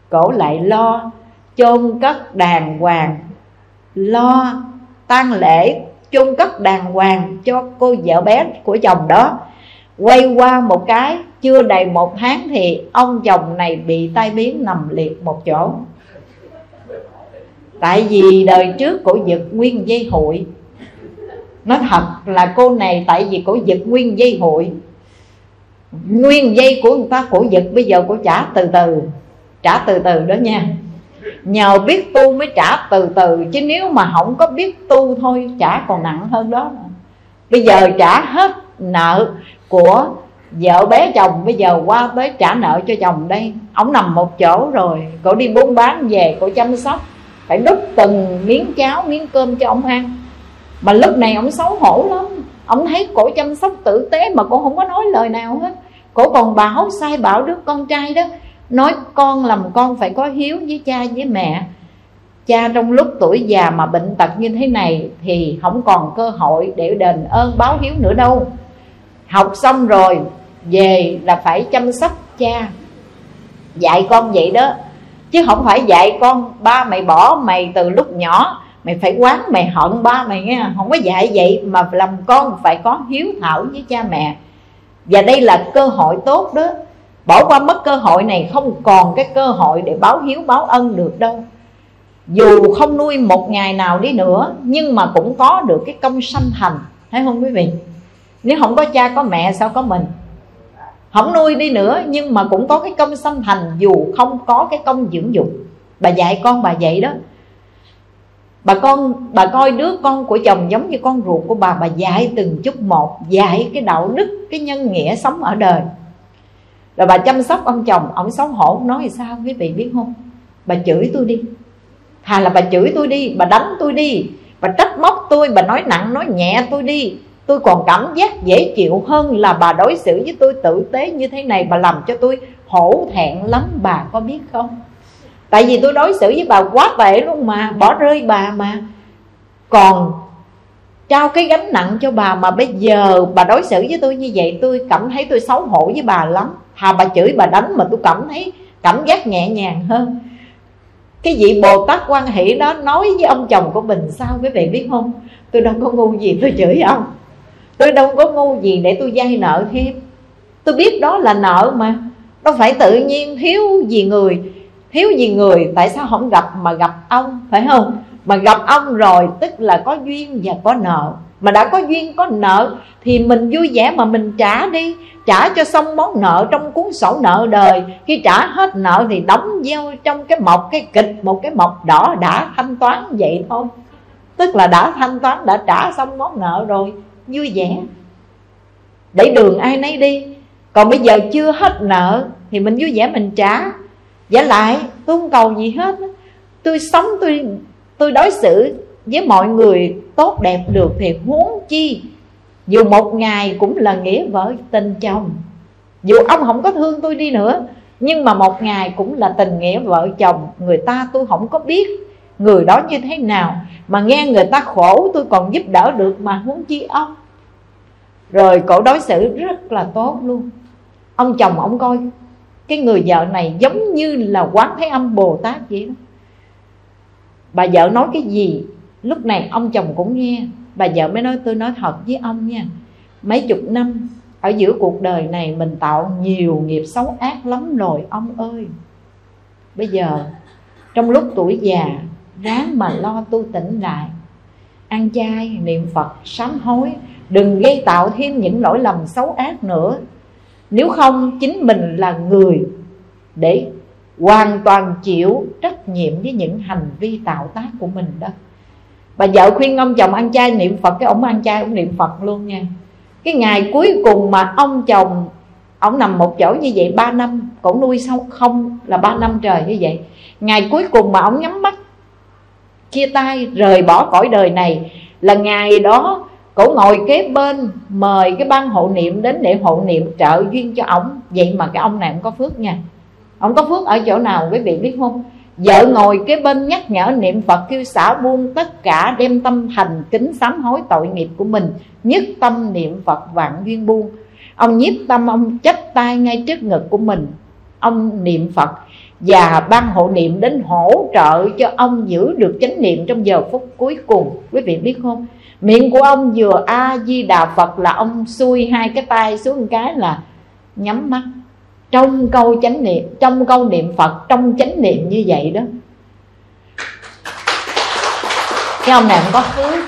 Cổ lại lo chôn cất đàng hoàng, lo tang lễ chung cất đàng hoàng cho cô vợ bé của chồng đó. Quay qua một cái, chưa đầy một tháng thì ông chồng này bị tai biến nằm liệt một chỗ. Tại vì đời trước cổ giật nguyên dây hội nó thật là cô này tại vì cổ giật nguyên dây hội, nguyên dây của người ta cổ giật bây giờ cổ trả từ từ, trả từ từ đó nha nhờ biết tu mới trả từ từ, chứ nếu mà không có biết tu thôi trả còn nặng hơn đó. Bây giờ trả hết nợ của vợ bé chồng, bây giờ qua tới trả nợ cho chồng đây. Ông nằm một chỗ rồi, cổ đi buôn bán về, cổ chăm sóc. Phải đút từng miếng cháo, miếng cơm cho ông ăn. Mà lúc này ông xấu hổ lắm. Ông thấy cổ chăm sóc tử tế mà cổ không có nói lời nào hết. Cổ còn bảo, sai bảo đứa con trai đó nói con làm con phải có hiếu với cha với mẹ. Cha trong lúc tuổi già mà bệnh tật như thế này thì không còn cơ hội để đền ơn báo hiếu nữa đâu. Học xong rồi, về là phải chăm sóc cha. Dạy con vậy đó, chứ không phải dạy con, ba mày bỏ mày từ lúc nhỏ, mày phải quán mày hận ba mày nghe. Không có dạy vậy mà làm con phải có hiếu thảo với cha mẹ. Và đây là cơ hội tốt đó bỏ qua mất cơ hội này không còn cái cơ hội để báo hiếu, báo ân được đâu. Dù không nuôi một ngày nào đi nữa, nhưng mà cũng có được cái công sanh thành thấy không quý vị? Nếu không có cha, có mẹ, sao có mình? Không nuôi đi nữa, nhưng mà cũng có cái công sanh thành dù không có cái công dưỡng dục. Bà dạy con bà vậy đó. Bà con, bà coi đứa con của chồng giống như con ruột của bà bà dạy từng chút một, dạy cái đạo đức, cái nhân nghĩa sống ở đời rồi bà chăm sóc ông chồng, ông xấu hổ nói sao quý vị biết không? Bà chửi tôi đi. Thà là bà chửi tôi đi, bà đánh tôi đi. Bà trách móc tôi, bà nói nặng, nói nhẹ tôi đi. Tôi còn cảm giác dễ chịu hơn là bà đối xử với tôi tử tế như thế này, bà làm cho tôi hổ thẹn lắm, bà có biết không? Tại vì tôi đối xử với bà quá tệ luôn mà, bỏ rơi bà mà. Còn trao cái gánh nặng cho bà mà bây giờ bà đối xử với tôi như vậy, tôi cảm thấy tôi xấu hổ với bà lắm hà bà chửi bà đánh mà tôi cảm thấy cảm giác nhẹ nhàng hơn. Cái vị bồ tát quan hỷ đó nói với ông chồng của mình, sao quý vị biết không? Tôi đâu có ngu gì tôi chửi ông. Tôi đâu có ngu gì để tôi vay nợ thêm. Tôi biết đó là nợ mà. Đâu phải tự nhiên thiếu gì người, thiếu gì người, tại sao không gặp mà gặp ông, phải không? Mà gặp ông rồi, tức là có duyên và có nợ mà đã có duyên, có nợ, thì mình vui vẻ mà mình trả đi. Trả cho xong món nợ trong cuốn sổ nợ đời. Khi trả hết nợ thì đóng vô trong cái mộc, cái kịch, một cái mộc đỏ đã thanh toán vậy thôi. Tức là đã thanh toán, đã trả xong món nợ rồi. Vui vẻ. Để đường ai nấy đi. Còn bây giờ chưa hết nợ, thì mình vui vẻ mình trả. Giả lại, tôi không cầu gì hết. Tôi sống, tôi tôi đối xử với mọi người tốt đẹp được thì huống chi, dù một ngày cũng là nghĩa vợ tình chồng. Dù ông không có thương tôi đi nữa, nhưng mà một ngày cũng là tình nghĩa vợ chồng. Người ta tôi không có biết người đó như thế nào, mà nghe người ta khổ tôi còn giúp đỡ được mà huống chi ông. Rồi cổ đối xử rất là tốt luôn. Ông chồng ông coi, cái người vợ này giống như là quán thế âm bồ tát vậy đó. Bà vợ nói cái gì lúc này ông chồng cũng nghe, bà vợ mới nói, tôi nói thật với ông nha, mấy chục năm ở giữa cuộc đời này mình tạo nhiều nghiệp xấu ác lắm rồi, ông ơi. Bây giờ, trong lúc tuổi già, ráng mà lo tu tỉnh lại. Ăn chay, niệm phật, sám hối, đừng gây tạo thêm những lỗi lầm xấu ác nữa. Nếu không, chính mình là người để hoàn toàn chịu trách nhiệm với những hành vi tạo tác của mình đó bà vợ khuyên ông chồng ăn chay, niệm phật, cái ông ăn chay cũng niệm phật luôn nha. Cái ngày cuối cùng mà ông chồng, ông nằm một chỗ như vậy, ba năm, cổ nuôi sau không là ba năm trời như vậy. Ngày cuối cùng mà ông nhắm mắt, chia tay, rời bỏ cõi đời này, là ngày đó cổ ngồi kế bên mời cái ban hộ niệm đến để hộ niệm trợ duyên cho ông. Vậy mà cái ông này cũng có phước nha. Ông có phước ở chỗ nào, quý vị biết không? Vợ ngồi kế bên nhắc nhở niệm phật kêu xả buông tất cả đem tâm thành kính sám hối tội nghiệp của mình, nhất tâm niệm phật vạn duyên buông. Ông nhiếp tâm, ông chấp tay ngay trước ngực của mình. Ông niệm phật và ban hộ niệm đến hỗ trợ cho ông giữ được chánh niệm trong giờ phút cuối cùng. Quý vị biết không? Miệng của ông vừa a di đà phật là ông xuôi hai cái tay xuống một cái là nhắm mắt trong câu chánh niệm, trong câu niệm phật, trong chánh niệm như vậy đó. Cái ông này không có thứ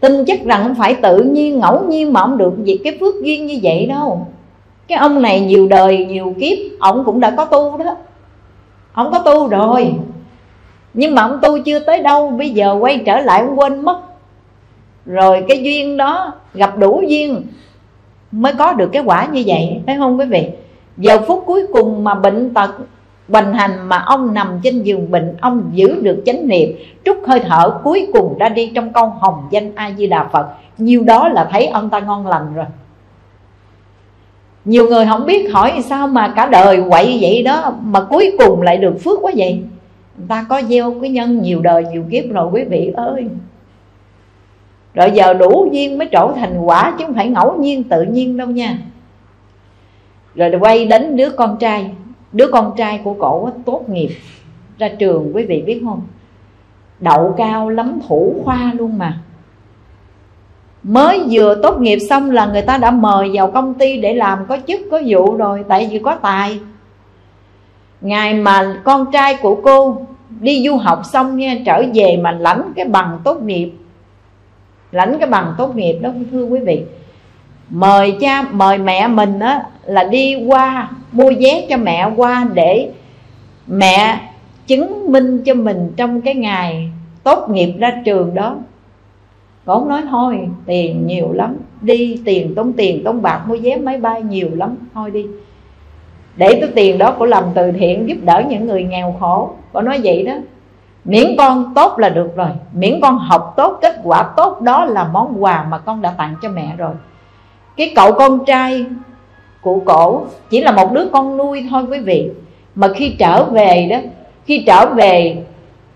tin chắc rằng không phải tự nhiên, ngẫu nhiên mà ông được việc cái phước duyên như vậy đâu. Cái ông này nhiều đời, nhiều kiếp, ông cũng đã có tu đó. Ông có tu rồi. Nhưng mà ông tu chưa tới đâu, bây giờ quay trở lại ông quên mất. Rồi cái duyên đó gặp đủ duyên mới có được cái quả như vậy, phải không quý vị? Giờ phút cuối cùng mà bệnh tật hoành hành mà ông nằm trên giường bệnh, ông giữ được chánh niệm, trút hơi thở cuối cùng ra đi trong câu hồng danh a di đà phật. Nhiêu đó là thấy ông ta ngon lành rồi. Nhiều người không biết hỏi sao mà cả đời quậy vậy đó, mà cuối cùng lại được phước quá vậy. Người ta có gieo cái nhân nhiều đời nhiều kiếp rồi, quý vị ơi rồi giờ đủ duyên mới trổ thành quả, chứ không phải ngẫu nhiên, tự nhiên đâu nha. Rồi quay đến đứa con trai. Đứa con trai của cổ tốt nghiệp ra trường, quý vị biết không? Đậu cao, lắm thủ, khoa luôn mà. Mới vừa tốt nghiệp xong là người ta đã mời vào công ty để làm, có chức, có vụ rồi, tại vì có tài. Ngày mà con trai của cô đi du học xong nha, trở về mà lãnh cái bằng tốt nghiệp lãnh cái bằng tốt nghiệp đó, thưa quý vị. Mời cha, mời mẹ mình á, là đi qua, mua vé cho mẹ qua để mẹ chứng minh cho mình trong cái ngày tốt nghiệp ra trường đó. Cổ nói, thôi, tiền nhiều lắm, đi tiền tốn tiền tốn bạc, mua vé máy bay nhiều lắm, thôi đi. Để cái tiền đó của làm từ thiện giúp đỡ những người nghèo khổ. Cổ nói vậy đó miễn con tốt là được rồi. Miễn con học tốt, kết quả tốt, đó là món quà mà con đã tặng cho mẹ rồi. Cái cậu con trai của cổ chỉ là một đứa con nuôi thôi quý vị. Mà khi trở về đó, khi trở về,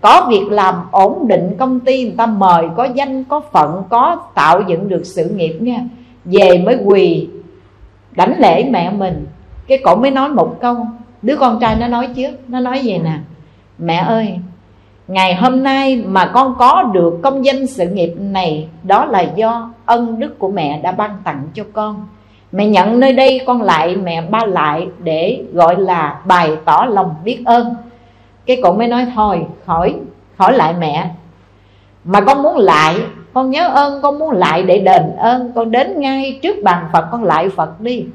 có việc làm ổn định công ty, người ta mời, có danh, có phận, có tạo dựng được sự nghiệp nha. Về mới quỳ đánh lễ mẹ mình. Cái cổ mới nói một câu, đứa con trai nó nói trước, nó nói vậy nè. Mẹ ơi ngày hôm nay mà con có được công danh sự nghiệp này, đó là do ân đức của mẹ đã ban tặng cho con. Mẹ nhận nơi đây, con lại mẹ ba lại để gọi là bày tỏ lòng biết ơn. Cái cậu mới nói, thôi, khỏi khỏi lại mẹ. Mà con muốn lại, con nhớ ơn, con muốn lại để đền ơn. Con đến ngay trước bàn phật, con lại phật đi.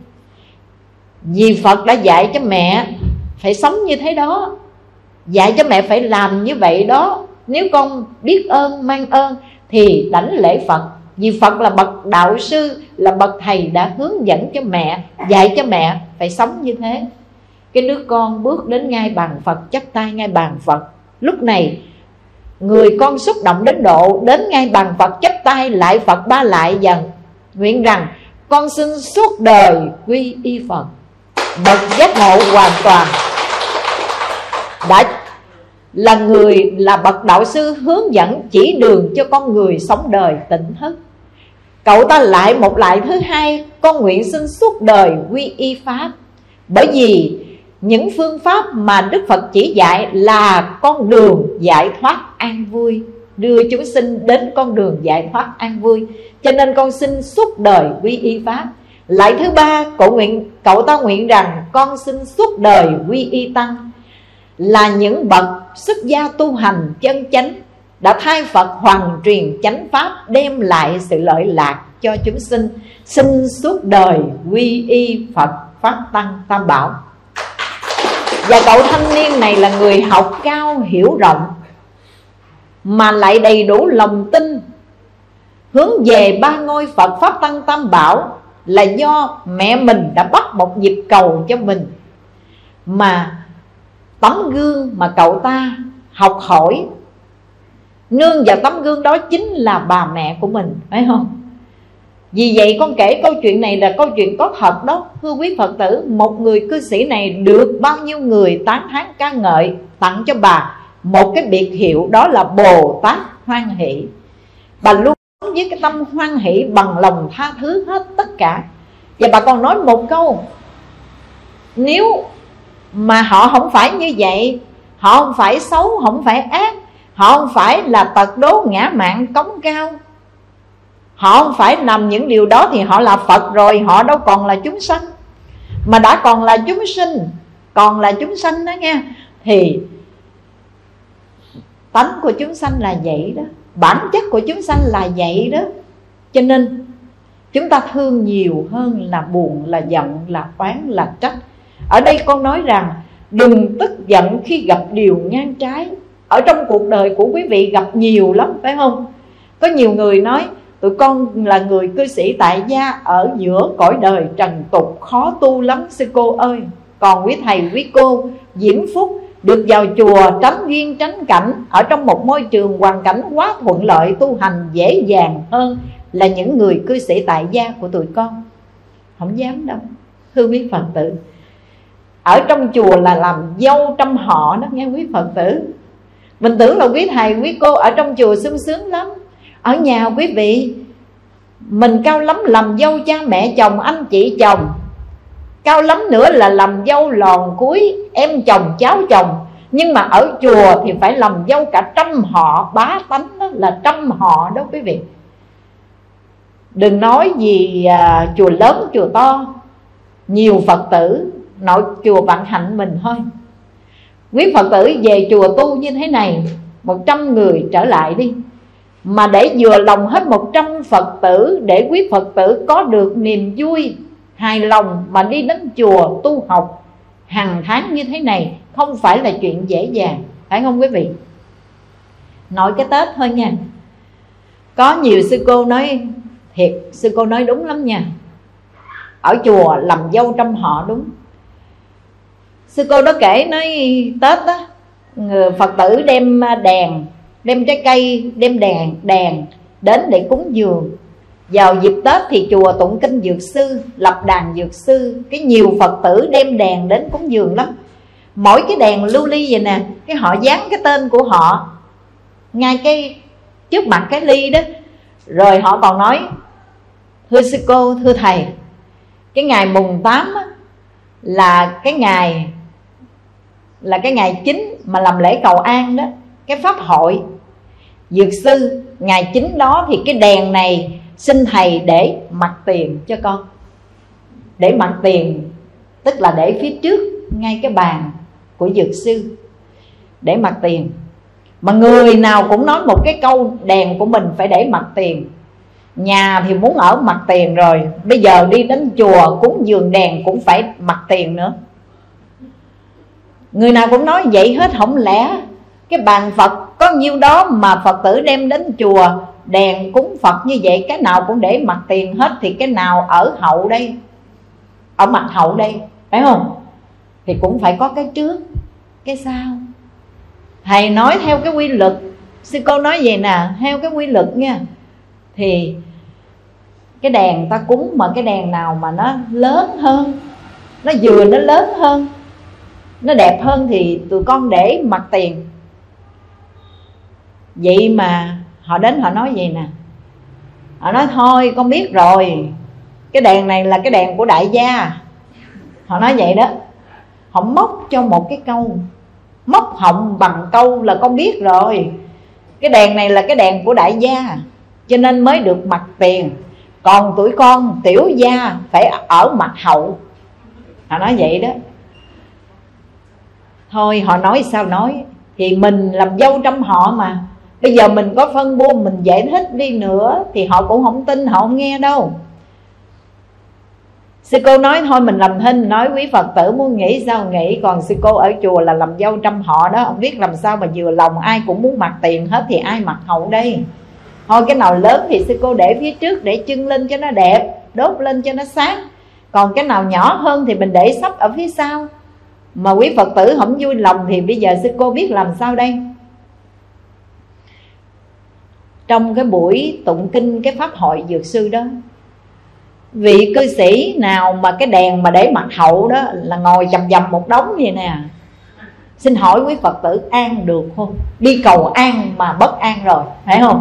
Vì phật đã dạy cho mẹ phải sống như thế đó dạy cho mẹ phải làm như vậy đó. Nếu con biết ơn, mang ơn, thì đảnh lễ phật. Vì phật là bậc đạo sư, là bậc thầy đã hướng dẫn cho mẹ, dạy cho mẹ phải sống như thế. Cái đứa con bước đến ngay bàn phật, chắp tay ngay bàn phật. Lúc này, người con xúc động đến độ đến ngay bàn phật, chắp tay lại phật ba lại dần nguyện rằng, con xin suốt đời quy y phật. Bậc giác ngộ hoàn toàn đã là người, là bậc đạo sư hướng dẫn chỉ đường cho con người sống đời tỉnh thức. Cậu ta lại một lại thứ hai, con nguyện xin suốt đời quy y pháp. Bởi vì những phương pháp mà đức phật chỉ dạy là con đường giải thoát an vui, đưa chúng sinh đến con đường giải thoát an vui. Cho nên con xin suốt đời quy y pháp. Lại thứ ba, cậu nguyện, cậu ta nguyện rằng con xin suốt đời quy y tăng là những bậc xuất gia tu hành chân chánh, đã thay Phật hoàn truyền chánh pháp đem lại sự lợi lạc cho chúng sinh xin suốt đời quy y Phật pháp tăng tam bảo. Và cậu thanh niên này là người học cao hiểu rộng, mà lại đầy đủ lòng tin. Hướng về ba ngôi Phật pháp tăng tam bảo là do mẹ mình đã bắt một nhịp cầu cho mình, mà tấm gương mà cậu ta học hỏi. Nương vào tấm gương đó chính là bà mẹ của mình, phải không? Vì vậy con kể câu chuyện này là câu chuyện có thật đó. Thưa quý Phật tử, Một người cư sĩ này được bao nhiêu người tán thán ca ngợi Tặng cho bà? Một cái biệt hiệu đó là Bồ Tát Hoan Hỷ. Bà luôn với cái tâm hoan hỷ bằng lòng tha thứ hết tất cả. Và bà còn nói một câu, Nếu mà họ không phải như vậy. Họ không phải xấu, không phải ác. Họ không phải là tật đố ngã mạng cống cao. Họ không phải làm những điều đó thì họ là Phật rồi Họ đâu còn là chúng sanh. Mà đã còn là chúng sinh Còn là chúng sanh đó nghe Thì tánh của chúng sanh là vậy đó. Bản chất của chúng sanh là vậy đó. Cho nên chúng ta thương nhiều hơn là buồn, là giận, là oán, là trách. Ở đây con nói rằng, Đừng tức giận khi gặp điều ngang trái. Ở trong cuộc đời của quý vị gặp nhiều lắm, phải không? Có nhiều người nói, Tụi con là người cư sĩ tại gia Ở giữa cõi đời trần tục, Khó tu lắm, sư cô ơi. Còn quý thầy, quý cô, Diễm phúc được vào chùa tránh duyên tránh cảnh, Ở trong một môi trường hoàn cảnh quá thuận lợi, Tu hành dễ dàng hơn Là những người cư sĩ tại gia của tụi con. Không dám đâu, Thưa quý Phật tử. Ở trong chùa là làm dâu trăm họ đó nghe quý Phật tử. Mình tưởng là quý thầy quý cô ở trong chùa sung sướng lắm. Ở nhà quý vị mình cao lắm làm dâu cha mẹ chồng anh chị chồng. Cao lắm nữa là làm dâu lòn cuối em chồng cháu chồng. Nhưng mà ở chùa thì phải làm dâu cả trăm họ bá tánh đó là trăm họ đó quý vị. Đừng nói gì à, chùa lớn chùa to nhiều phật tử nội chùa vạn hạnh mình thôi. Quý phật tử về chùa tu như thế này, một trăm người trở lại đi. Mà để vừa lòng hết một trăm Phật tử, để quý Phật tử có được niềm vui, hài lòng mà đi đến chùa tu học hàng tháng như thế này, không phải là chuyện dễ dàng, phải không quý vị? Nói cái tết thôi nha. Có nhiều sư cô nói, thiệt, sư cô nói đúng lắm nha. Ở chùa làm dâu trong họ đúng sư cô đó kể nói tết đó phật tử đem à, đèn đem trái cây đem đèn đèn đến để cúng dường. Vào dịp tết thì chùa tụng kinh dược sư lập đàn dược sư cái nhiều phật tử đem đèn đến cúng dường lắm. Mỗi cái đèn lưu ly vậy nè cái họ dán cái tên của họ ngay cái trước mặt cái ly đó. Rồi họ còn nói thưa sư cô thưa thầy cái ngày mùng 8 á, là cái ngày là cái ngày chính mà làm lễ cầu an đó, cái pháp hội. Dược sư, ngày chính đó thì cái đèn này xin thầy để mặt tiền cho con. Để mặt tiền, tức là để phía trước ngay cái bàn của dược sư, để mặt tiền. Mà người nào cũng nói một cái câu, đèn của mình phải để mặt tiền. Nhà thì muốn ở mặt tiền rồi, bây giờ đi đến chùa cúng dường đèn cũng phải mặt tiền nữa người nào cũng nói vậy hết không lẽ? Cái bàn phật có nhiêu đó mà phật tử đem đến chùa, đèn cúng phật như vậy, cái nào cũng để mặt tiền hết thì cái nào ở hậu đây? Ở mặt hậu đây, phải không? Thì cũng phải có cái trước, cái sau. Thầy nói theo cái quy luật, sư cô nói vậy nè, theo cái quy luật nha. Thì cái đèn ta cúng mà cái đèn nào mà nó lớn hơn, nó vừa nó lớn hơn nó đẹp hơn thì tụi con để mặt tiền. Vậy mà họ đến họ nói gì nè. Họ nói, thôi, con biết rồi. Cái đèn này là cái đèn của đại gia. Họ nói vậy đó. Họ móc cho một cái câu. Móc họng bằng câu là con biết rồi. Cái đèn này là cái đèn của đại gia, cho nên mới được mặt tiền. Còn tuổi con tiểu gia phải ở mặt hậu. Họ nói vậy đó thôi, họ nói sao nói. Thì mình làm dâu trong họ mà. Bây giờ mình có phân buôn mình giải thích đi nữa, thì họ cũng không tin, họ không nghe đâu. Sư cô nói, thôi, mình làm thinh, nói quý phật tử muốn nghĩ sao nghĩ. Còn sư cô ở chùa là làm dâu trong họ đó, không biết làm sao mà vừa lòng, ai cũng muốn mặc tiền hết thì ai mặc hậu đây. Thôi, cái nào lớn thì sư cô để phía trước, để chân lên cho nó đẹp, đốt lên cho nó sáng. Còn cái nào nhỏ hơn thì mình để sắp ở phía sau mà quý phật tử không vui lòng thì bây giờ sư cô biết làm sao đây? Trong cái buổi tụng kinh cái pháp hội dược sư đó, vị cư sĩ nào mà cái đèn mà để mặt hậu đó là ngồi chầm dầm một đống vậy nè. Xin hỏi quý phật tử an được không? Đi cầu an mà bất an rồi, phải không?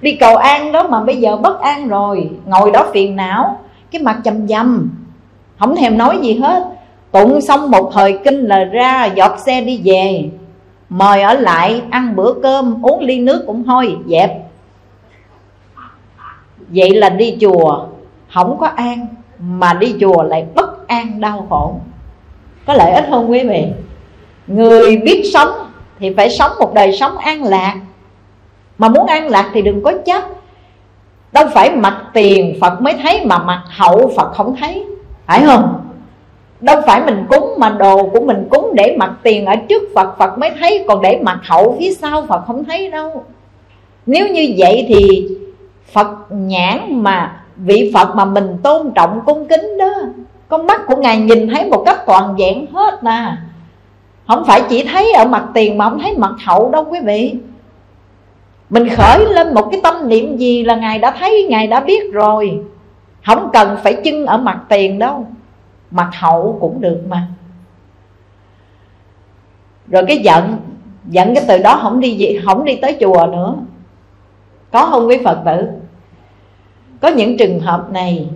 Đi cầu an đó mà bây giờ bất an rồi, ngồi đó phiền não, cái mặt chầm dầm không thèm nói gì hết tụng xong một thời kinh là ra dọt xe đi về. Mời ở lại, ăn bữa cơm, uống ly nước cũng thôi, dẹp. Vậy là đi chùa, không có an, mà đi chùa lại bất an đau khổ. Có lợi ích không quý vị? Người biết sống thì phải sống một đời sống an lạc. Mà muốn an lạc thì đừng có chấp đâu phải mặt tiền phật mới thấy mà mặt hậu phật không thấy. Phải không? Đâu phải mình cúng mà đồ của mình cúng để mặt tiền ở trước phật phật mới thấy. Còn để mặt hậu phía sau, phật không thấy đâu. Nếu như vậy thì phật nhãn mà, vị phật mà mình tôn trọng cung kính đó, con mắt của ngài nhìn thấy một cách toàn vẹn hết nè không phải chỉ thấy ở mặt tiền mà không thấy mặt hậu đâu quý vị. Mình khởi lên một cái tâm niệm gì là ngài đã thấy, ngài đã biết rồi. Không cần phải chưng ở mặt tiền đâu mặt hậu cũng được mà. Rồi cái giận giận cái từ đó không đi gì không đi tới chùa nữa. Có không quý phật tử? Có những trường hợp này,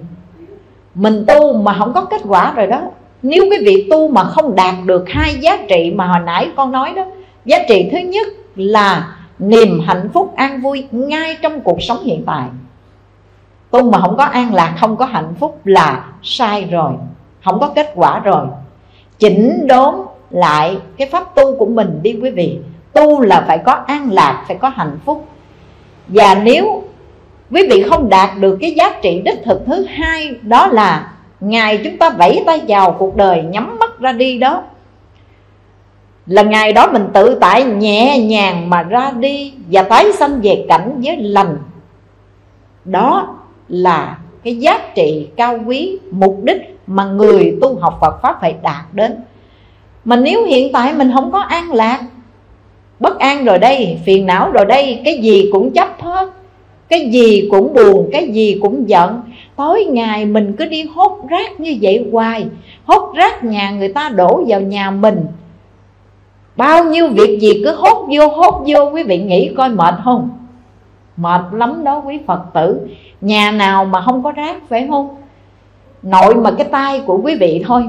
mình tu mà không có kết quả rồi đó. Nếu quý vị tu mà không đạt được hai giá trị mà hồi nãy con nói đó, giá trị thứ nhất là niềm hạnh phúc an vui ngay trong cuộc sống hiện tại. Tu mà không có an lạc, không có hạnh phúc là sai rồi không có kết quả rồi. Chỉnh đốn lại cái pháp tu của mình đi quý vị. Tu là phải có an lạc, phải có hạnh phúc. Và nếu quý vị không đạt được cái giá trị đích thực thứ hai, đó là ngày chúng ta vẫy tay vào cuộc đời, nhắm mắt ra đi đó. Là ngày đó mình tự tại nhẹ nhàng mà ra đi và tái sanh về cảnh giới lành. Đó là cái giá trị cao quý, mục đích mà người tu học Phật pháp phải đạt đến. Mà nếu hiện tại mình không có an lạc, bất an rồi đây, phiền não rồi đây, cái gì cũng chấp hết cái gì cũng buồn, cái gì cũng giận, tối ngày mình cứ đi hốt rác như vậy hoài, hốt rác nhà người ta đổ vào nhà mình. Bao nhiêu việc gì cứ hốt vô hốt vô, quý vị nghĩ coi mệt không? Mệt lắm đó quý phật tử. Nhà nào mà không có rác, phải không? Nội mà cái tay của quý vị thôi.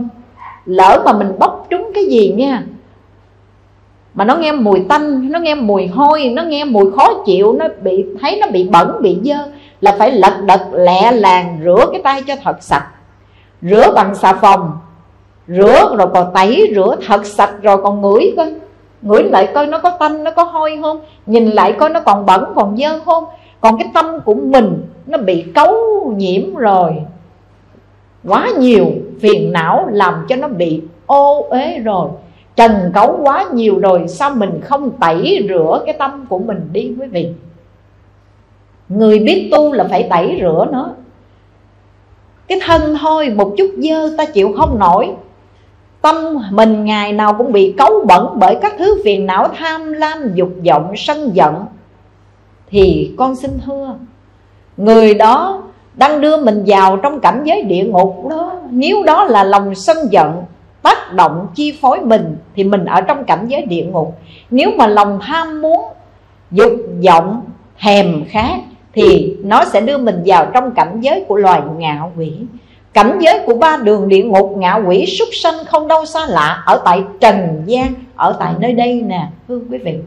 Lỡ mà mình bóc trúng cái gì nha. Mà nó nghe mùi tanh, nó nghe mùi hôi, nó nghe mùi khó chịu, nó bị, thấy nó bị bẩn, bị dơ, là phải lật đật, lẹ làng rửa cái tay cho thật sạch. Rửa bằng xà phòng, rửa rồi còn tẩy, rửa thật sạch rồi còn ngửi coi. Ngửi lại coi nó có tanh, nó có hôi không? Nhìn lại coi nó còn bẩn, còn dơ không? Còn cái tâm của mình, nó bị cấu nhiễm rồi quá nhiều phiền não làm cho nó bị ô uế rồi. Trần cấu quá nhiều rồi sao mình không tẩy rửa cái tâm của mình đi quý vị? Người biết tu là phải tẩy rửa nó. Cái thân thôi một chút dơ ta chịu không nổi. Tâm mình ngày nào cũng bị cấu bẩn bởi các thứ phiền não tham lam, dục vọng, sân giận. Thì con xin thưa Người đó đang đưa mình vào trong cảnh giới địa ngục đó. Nếu đó là lòng sân giận tác động chi phối mình Thì mình ở trong cảnh giới địa ngục. Nếu mà lòng tham muốn, dục vọng, hèm khát Thì nó sẽ đưa mình vào trong cảnh giới của loài ngạo quỷ. Cảnh giới của ba đường địa ngục ngạ quỷ súc sanh không đâu xa lạ Ở tại Trần gian Ở tại nơi đây nè. Thưa quý vị